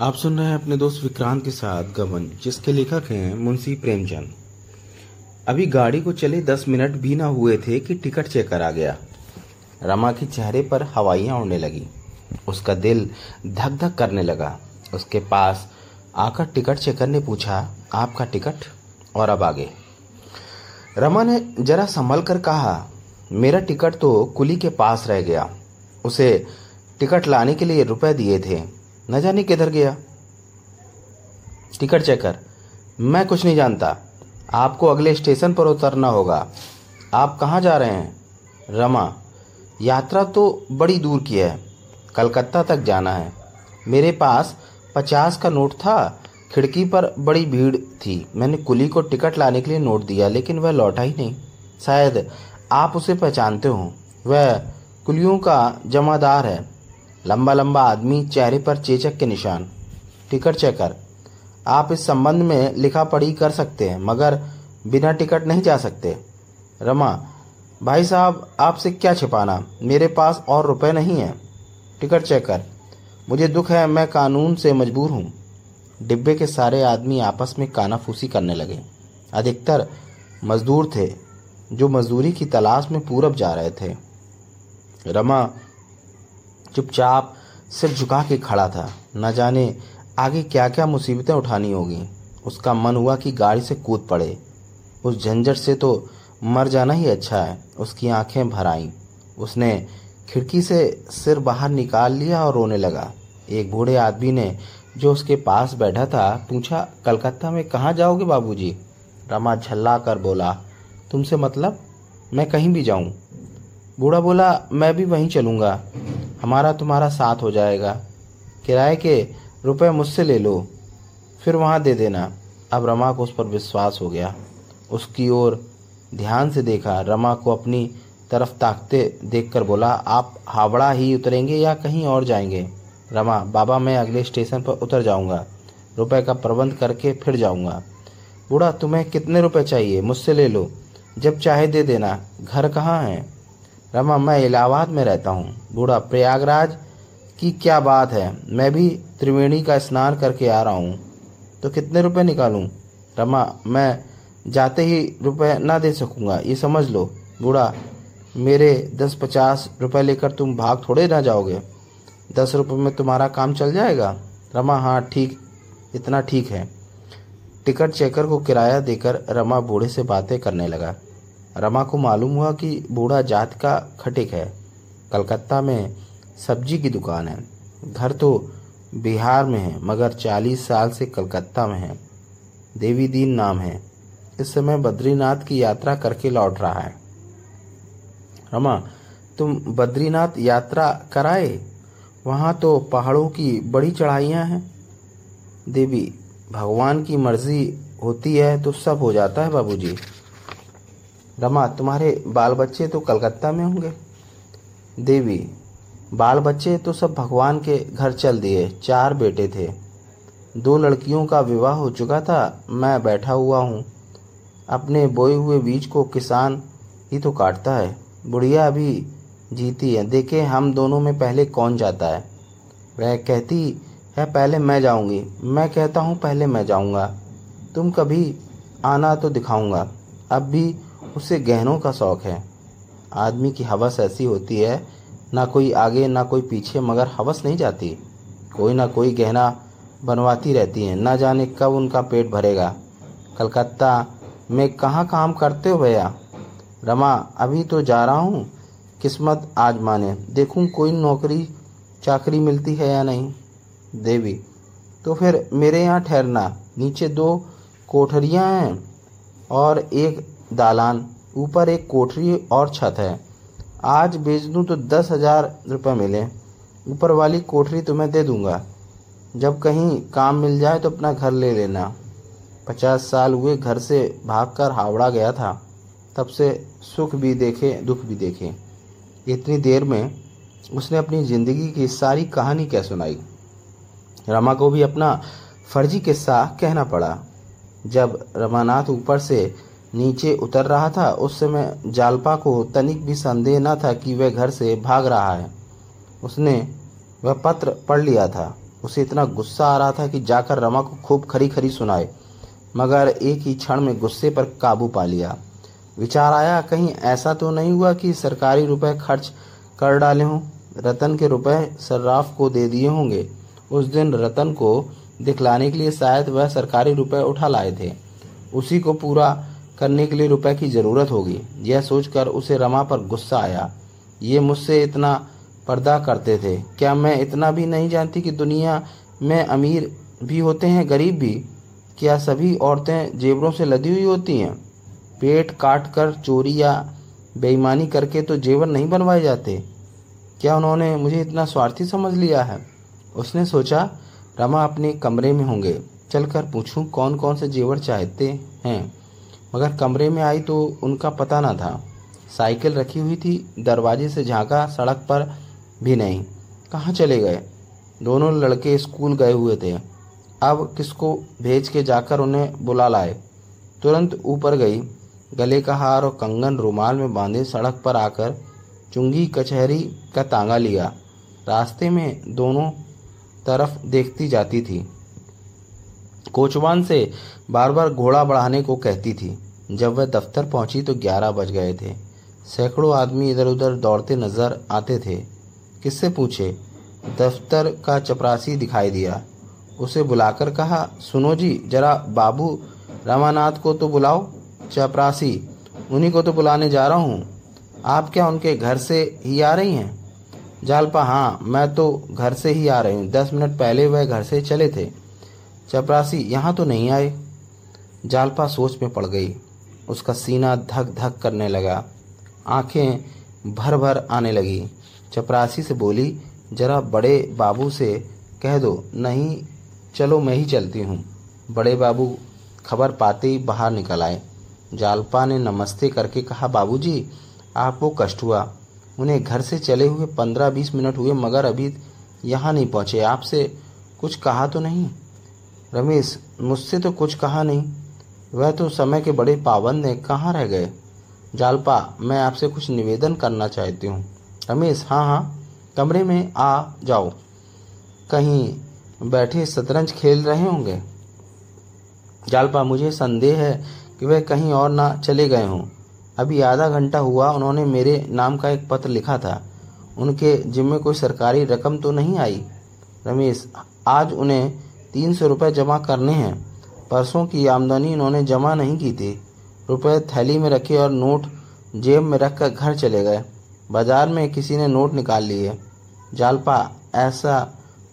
आप सुन रहे हैं अपने दोस्त विक्रांत के साथ गबन, जिसके लेखक हैं मुंशी प्रेमचंद। अभी गाड़ी को चले दस मिनट भी ना हुए थे कि टिकट चेकर आ गया। रमा के चेहरे पर हवाइयाँ उड़ने लगी। उसका दिल धक धक करने लगा। उसके पास आकर टिकट चेकर ने पूछा, आपका टिकट? और अब आगे। रमा ने जरा संभल कर कहा, मेरा टिकट तो कुली के पास रह गया। उसे टिकट लाने के लिए रुपए दिए थे। न जाने किधर गया। Ticket checker. मैं कुछ नहीं जानता। आपको अगले स्टेशन पर उतरना होगा। आप कहाँ जा रहे हैं? रमा, यात्रा तो बड़ी दूर की है। कलकत्ता तक जाना है। मेरे पास पचास का नोट था। खिड़की पर बड़ी भीड़ थी। मैंने कुली को टिकट लाने के लिए नोट दिया, लेकिन वह लौटा ही नहीं। शायद आप उसे पहचानते हो। वह कुलियों का जमादार है। लंबा लंबा आदमी चेहरे पर चेचक के निशान। Ticket checker. आप इस संबंध में लिखा पढ़ी कर सकते हैं, मगर बिना टिकट नहीं जा सकते। रमा, भाई साहब, आपसे क्या छिपाना? मेरे पास और रुपए नहीं हैं। Ticket checker. मुझे दुख है, मैं कानून से मजबूर हूँ। डिब्बे के सारे आदमी आपस में कानाफूसी करने लगे। अधिकतर मजदूर थे, जो मजदूरी की तलाश में पूरब जा रहे थे। रमा चुपचाप सिर झुका के खड़ा था। न जाने आगे क्या क्या मुसीबतें उठानी होगी। उसका मन हुआ कि गाड़ी से कूद पड़े। उस झंझट से तो मर जाना ही अच्छा है। उसकी आँखें भर आईं। उसने खिड़की से सिर बाहर निकाल लिया और रोने लगा। एक बूढ़े आदमी ने जो उसके पास बैठा था, पूछा, कलकत्ता में कहाँ जाओगे बाबूजी? रमा झल्ला कर बोला, तुमसे मतलब? मैं कहीं भी जाऊँ। बूढ़ा बोला, मैं भी वहीं चलूँगा। हमारा तुम्हारा साथ हो जाएगा। किराए के रुपए मुझसे ले लो, फिर वहाँ दे देना। अब रमा को उस पर विश्वास हो गया। उसकी ओर ध्यान से देखा। रमा को अपनी तरफ़ ताकते देखकर बोला, आप हावड़ा ही उतरेंगे या कहीं और जाएँगे? रमा, बाबा, मैं अगले स्टेशन पर उतर जाऊँगा। रुपए का प्रबंध करके फिर जाऊँगा। बूढ़ा, तुम्हें कितने रुपए चाहिए? मुझसे ले लो। जब चाहे दे देना। घर कहाँ है? रमा मैं इलाहाबाद में रहता हूँ। बूढ़ा प्रयागराज की क्या बात है? मैं भी त्रिवेणी का स्नान करके आ रहा हूँ। तो कितने रुपए निकालूं? रमा मैं जाते ही रुपए ना दे सकूँगा। ये समझ लो। बूढ़ा, मेरे दस पचास रुपए लेकर तुम भाग थोड़े ना जाओगे। दस रुपये में तुम्हारा काम चल जाएगा? रमा हाँ ठीक। इतना ठीक है। टिकट चेकर को किराया देकर रमा बूढ़े से बातें करने लगा। रमा को मालूम हुआ कि बूढ़ा जात का खटिक है। कलकत्ता में सब्ज़ी की दुकान है। घर तो बिहार में है, मगर चालीस साल से कलकत्ता में है। देवी दीन नाम है। इस समय बद्रीनाथ की यात्रा करके लौट रहा है। रमा, तुम बद्रीनाथ यात्रा कराए? वहाँ तो पहाड़ों की बड़ी चढ़ाइयाँ हैं। देवी, भगवान की मर्ज़ी होती है तो सब हो जाता है बाबूजी। रमा, तुम्हारे बाल बच्चे तो कलकत्ता में होंगे। देवी बाल बच्चे तो सब भगवान के घर चल दिए, चार बेटे थे। दो लड़कियों का विवाह हो चुका था, मैं बैठा हुआ हूँ। अपने बोए हुए बीज को किसान ही तो काटता है। बुढ़िया अभी जीती है। देखे, हम दोनों में पहले कौन जाता है? वह कहती है, पहले मैं जाऊँगी। मैं कहता हूँ, पहले मैं जाऊँगा। तुम कभी आना तो दिखाऊँगा। अब भी उसे गहनों का शौक है। आदमी की हवस ऐसी होती है, ना कोई आगे, ना कोई पीछे, मगर हवस नहीं जाती। कोई ना कोई गहना बनवाती रहती है। ना जाने कब उनका पेट भरेगा। कलकत्ता में कहाँ काम करते हो भैया? रमा, अभी तो जा रहा हूँ। किस्मत आज माने। देखूँ कोई नौकरी, चाकरी मिलती है या नहीं। देवी तो फिर मेरे यहाँ ठहरना। नीचे दो कोठरियाँ हैं और एक दालान, ऊपर एक कोठरी और छत है। आज बेच दूँ तो दस हज़ार रुपये मिले। ऊपर वाली कोठरी तुम्हें दे दूँगा। जब कहीं काम मिल जाए तो अपना घर ले लेना। पचास साल हुए घर से भागकर हावड़ा गया था। तब से सुख भी देखे, दुख भी देखे। इतनी देर में उसने अपनी ज़िंदगी की सारी कहानी क्या सुनाई? रमा को भी अपना फर्जी किस्सा कहना पड़ा। जब रमानाथ ऊपर से नीचे उतर रहा था। उस समय जालपा को तनिक भी संदेह न था कि वह घर से भाग रहा है। उसने वह पत्र पढ़ लिया था। उसे इतना गुस्सा आ रहा था कि जाकर रमा को खूब खरी खरी सुनाए, मगर एक ही क्षण में गुस्से पर काबू पा लिया। विचार आया, कहीं ऐसा तो नहीं हुआ कि सरकारी रुपए खर्च कर डाले हों? रतन के रुपए सर्राफ को दे दिए होंगे। उस दिन रतन को दिखलाने के लिए शायद वह सरकारी रुपए उठा लाए थे। उसी को पूरा करने के लिए रुपए की ज़रूरत होगी। यह सोचकर उसे रमा पर गुस्सा आया। ये मुझसे इतना पर्दा करते थे। क्या मैं इतना भी नहीं जानती कि दुनिया में अमीर भी होते हैं, गरीब भी? क्या सभी औरतें जेवरों से लदी हुई होती हैं? पेट काट कर चोरी या बेईमानी करके तो जेवर नहीं बनवाए जाते। क्या उन्होंने मुझे इतना स्वार्थी समझ लिया है? उसने सोचा, रमा अपने कमरे में होंगे। चलकर पूछूँ कौन कौन से जेवर चाहते हैं? मगर कमरे में आई तो उनका पता न था। साइकिल रखी हुई थी, दरवाजे से झांका, सड़क पर भी नहीं। कहाँ चले गए? दोनों लड़के स्कूल गए हुए थे। अब किसको भेज के जाकर उन्हें बुला लाए? तुरंत ऊपर गई, गले का हार और कंगन रुमाल में बांधे सड़क पर आकर चुंगी कचहरी का तांगा लिया। रास्ते में दोनों तरफ़ देखती जाती थी। कोचवान से बार बार घोड़ा बढ़ाने को कहती थी। जब वह दफ्तर पहुँची तो ग्यारह बज गए थे। सैकड़ों आदमी इधर उधर दौड़ते नज़र आते थे। किससे पूछे? दफ्तर का चपरासी दिखाई दिया। उसे बुलाकर कहा, सुनो जी, जरा बाबू रामानाथ को तो बुलाओ। चपरासी, उन्हीं को तो बुलाने जा रहा हूँ। आप क्या उनके घर से ही आ रही हैं? जालपा हाँ मैं तो घर से ही आ रही हूँ। दस मिनट पहले वह घर से चले थे। चपरासी यहाँ तो नहीं आए। जालपा सोच में पड़ गई। उसका सीना धक धक करने लगा। आँखें भर भर आने लगी। चपरासी से बोली, जरा बड़े बाबू से कह दो, नहीं, चलो मैं ही चलती हूँ। बड़े बाबू खबर पाते ही बाहर निकल आए। जालपा ने नमस्ते करके कहा, बाबूजी आपको कष्ट हुआ। उन्हें घर से चले हुए पंद्रह बीस मिनट हुए, मगर अभी यहाँ नहीं पहुँचे। आपसे कुछ कहा तो नहीं? रमेश, मुझसे तो कुछ कहा नहीं। वह तो समय के बड़े पाबंद ने कहाँ रह गए? जालपा, मैं आपसे कुछ निवेदन करना चाहती हूँ। रमेश हाँ हाँ कमरे में आ जाओ। कहीं बैठे शतरंज खेल रहे होंगे? जालपा, मुझे संदेह है कि वह कहीं और ना चले गए हों। अभी आधा घंटा हुआ, उन्होंने मेरे नाम का एक पत्र लिखा था। उनके जिम्मे कोई सरकारी रकम तो नहीं आई? रमेश, आज उन्हें तीन सौ रुपये जमा करने हैं। परसों की आमदनी उन्होंने जमा नहीं की थी। रुपए थैली में रखे और नोट जेब में रख कर घर चले गए। बाज़ार में किसी ने नोट निकाल लिए जालपा, ऐसा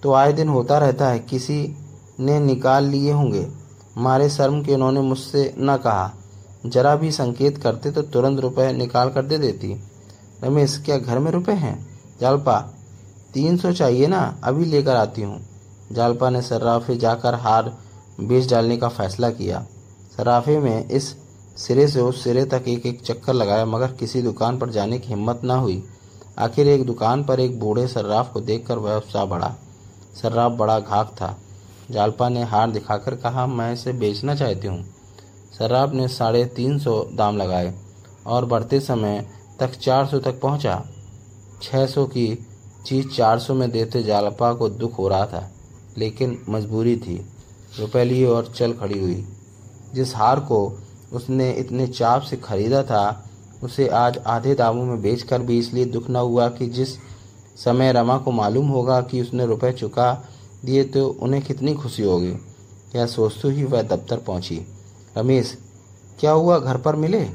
तो आए दिन होता रहता है, किसी ने निकाल लिए होंगे। मारे शर्म के उन्होंने मुझसे न कहा। जरा भी संकेत करते तो तुरंत रुपए निकाल कर दे देती। रमेश, क्या घर में रुपए हैं? जालपा, तीन सौ चाहिए ना, अभी लेकर आती हूँ। जालपा ने सर्राफे जाकर हार बेच डालने का फैसला किया। सर्राफे में इस सिरे से उस सिरे तक एक एक चक्कर लगाया, मगर किसी दुकान पर जाने की हिम्मत न हुई। आखिर एक दुकान पर एक बूढ़े सर्राफ को देखकर वह उत्साह बढ़ा। सर्राफ बड़ा घाक था। जालपा ने हार दिखाकर कहा, मैं इसे बेचना चाहती हूँ। सर्राफ ने साढ़े तीन सौ दाम लगाए और बढ़ते समय तक चार सौ तक पहुँचा। छः सौ की चीज़ चार सौ में देते जालपा को दुख हो रहा था। लेकिन मजबूरी थी। रुपए लिए और चल खड़ी हुई। जिस हार को उसने इतने चाप से खरीदा था, उसे आज आधे दामों में बेचकर भी इसलिए दुख न हुआ कि जिस समय रमा को मालूम होगा कि उसने रुपए चुका दिए तो उन्हें कितनी खुशी होगी। यह सोचते ही वह दफ्तर पहुँची। रमेश, क्या हुआ? घर पर मिले?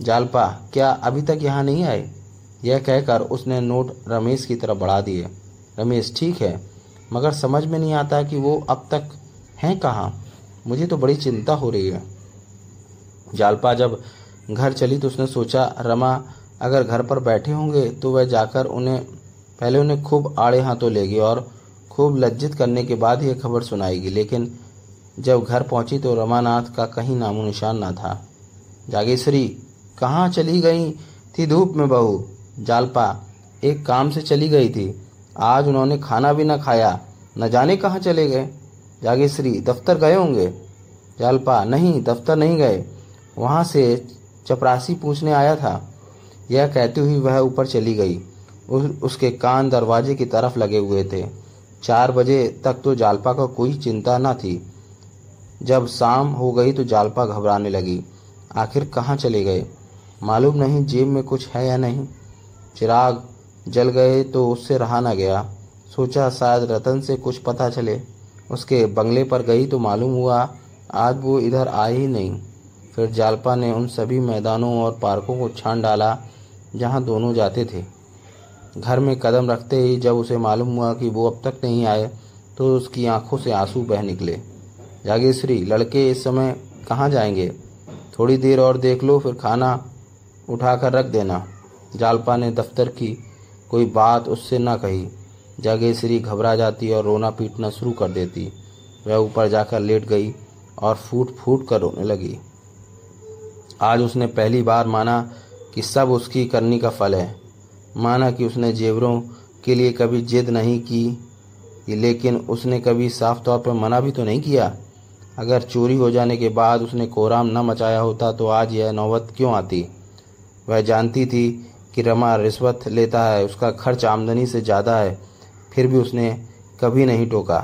जालपा, क्या अभी तक यहाँ नहीं आए? यह कहकर उसने नोट रमेश की तरफ़ बढ़ा दिए। रमेश, ठीक है। मगर समझ में नहीं आता कि वो अब तक हैं कहाँ। मुझे तो बड़ी चिंता हो रही है। जालपा जब घर चली तो उसने सोचा, रमा, अगर घर पर बैठे होंगे तो वह जाकर उन्हें, पहले उन्हें खूब आड़े हाथों लेगी और खूब लज्जित करने के बाद ही खबर सुनाएगी। लेकिन जब घर पहुँची तो रमानाथ का कहीं नामो निशान ना था। जागेश्वरी, कहाँ चली गई थी धूप में बहू? जालपा, एक काम से चली गई थी। आज उन्होंने खाना भी ना खाया न जाने कहाँ चले गए। जागेश्वरी दफ्तर गए होंगे? जालपा नहीं दफ्तर नहीं गए। वहाँ से चपरासी पूछने आया था। यह कहती हुई वह ऊपर चली गई। उस, उसके कान दरवाजे की तरफ़ लगे हुए थे। चार बजे तक तो जालपा का को कोई चिंता न थी। जब शाम हो गई तो जालपा घबराने लगी। आखिर कहाँ चले गए? मालूम नहीं जेब में कुछ है या नहीं। चिराग जल गए तो उससे रहा न गया। सोचा शायद रतन से कुछ पता चले। उसके बंगले पर गई तो मालूम हुआ, आज वो इधर आए ही नहीं। फिर जालपा ने उन सभी मैदानों और पार्कों को छान डाला, जहाँ दोनों जाते थे। घर में कदम रखते ही जब उसे मालूम हुआ कि वो अब तक नहीं आए तो उसकी आँखों से आँसू बह निकले। जागेश्वरी लड़के इस समय कहाँ जाएँगे? थोड़ी देर और देख लो, फिर खाना उठाकर रख देना। जालपा ने दफ्तर की कोई बात उससे न कही। जागेश्वरी घबरा जाती और रोना पीटना शुरू कर देती। वह ऊपर जाकर लेट गई और फूट फूट कर रोने लगी। आज उसने पहली बार माना कि सब उसकी करनी का फल है। माना कि उसने जेवरों के लिए कभी जिद नहीं की, लेकिन उसने कभी साफ़ तौर पर मना भी तो नहीं किया। अगर चोरी हो जाने के बाद उसने कोराम न मचाया होता तो आज यह नौबत क्यों आती? वह जानती थी कि रमा रिश्वत लेता है, उसका खर्च आमदनी से ज़्यादा है, फिर भी उसने कभी नहीं टोका।